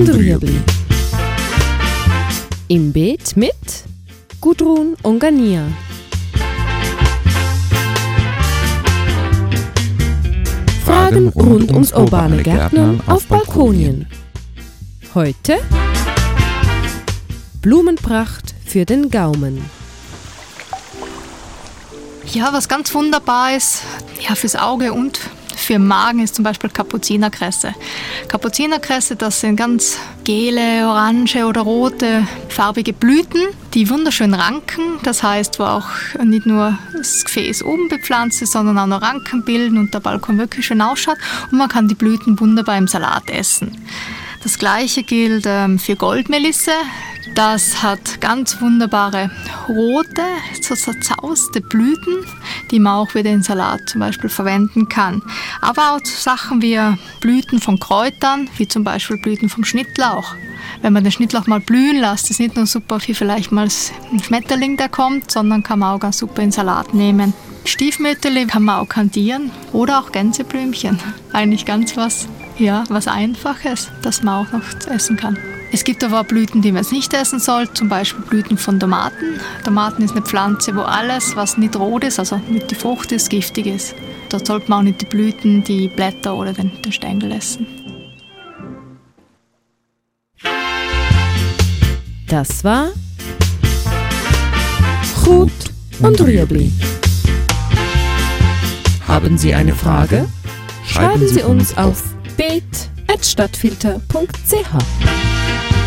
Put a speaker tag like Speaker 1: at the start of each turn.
Speaker 1: und Rüebli. Im Beet mit Gudrun und Gania. Fragen rund ums urbane Gärtnern auf Balkonien. Heute Blumenpracht für den Gaumen.
Speaker 2: Ja, was ganz wunderbar ist, ja, fürs Auge und für den Magen ist zum Beispiel Kapuzinerkresse. Kapuzinerkresse, das sind ganz gele, orange oder rote farbige Blüten, die wunderschön ranken. Das heißt, wo auch nicht nur das Gefäß oben bepflanzt ist, sondern auch noch Ranken bilden und der Balkon wirklich schön ausschaut. Und man kann die Blüten wunderbar im Salat essen. Das gleiche gilt ähm, für Goldmelisse. Das hat ganz wunderbare rote, so zerzauste Blüten, die man auch wieder in Salat zum Beispiel verwenden kann. Aber auch Sachen wie Blüten von Kräutern, wie zum Beispiel Blüten vom Schnittlauch. Wenn man den Schnittlauch mal blühen lässt, ist nicht nur super wie vielleicht mal ein Schmetterling, der kommt, sondern kann man auch ganz super in Salat nehmen. Stiefmütterli kann man auch kandieren oder auch Gänseblümchen. Eigentlich ganz was, ja, was Einfaches, das man auch noch essen kann. Es gibt aber auch Blüten, die man jetzt nicht essen soll, zum Beispiel Blüten von Tomaten. Tomaten ist eine Pflanze, wo alles, was nicht rot ist, also nicht die Frucht ist, giftig ist. Dort sollte man auch nicht die Blüten, die Blätter oder den, den Stängel essen.
Speaker 1: Das war Gut und Rüebli.
Speaker 3: Haben Sie eine Frage?
Speaker 1: Schreiben Sie uns auf stadtfilter.ch.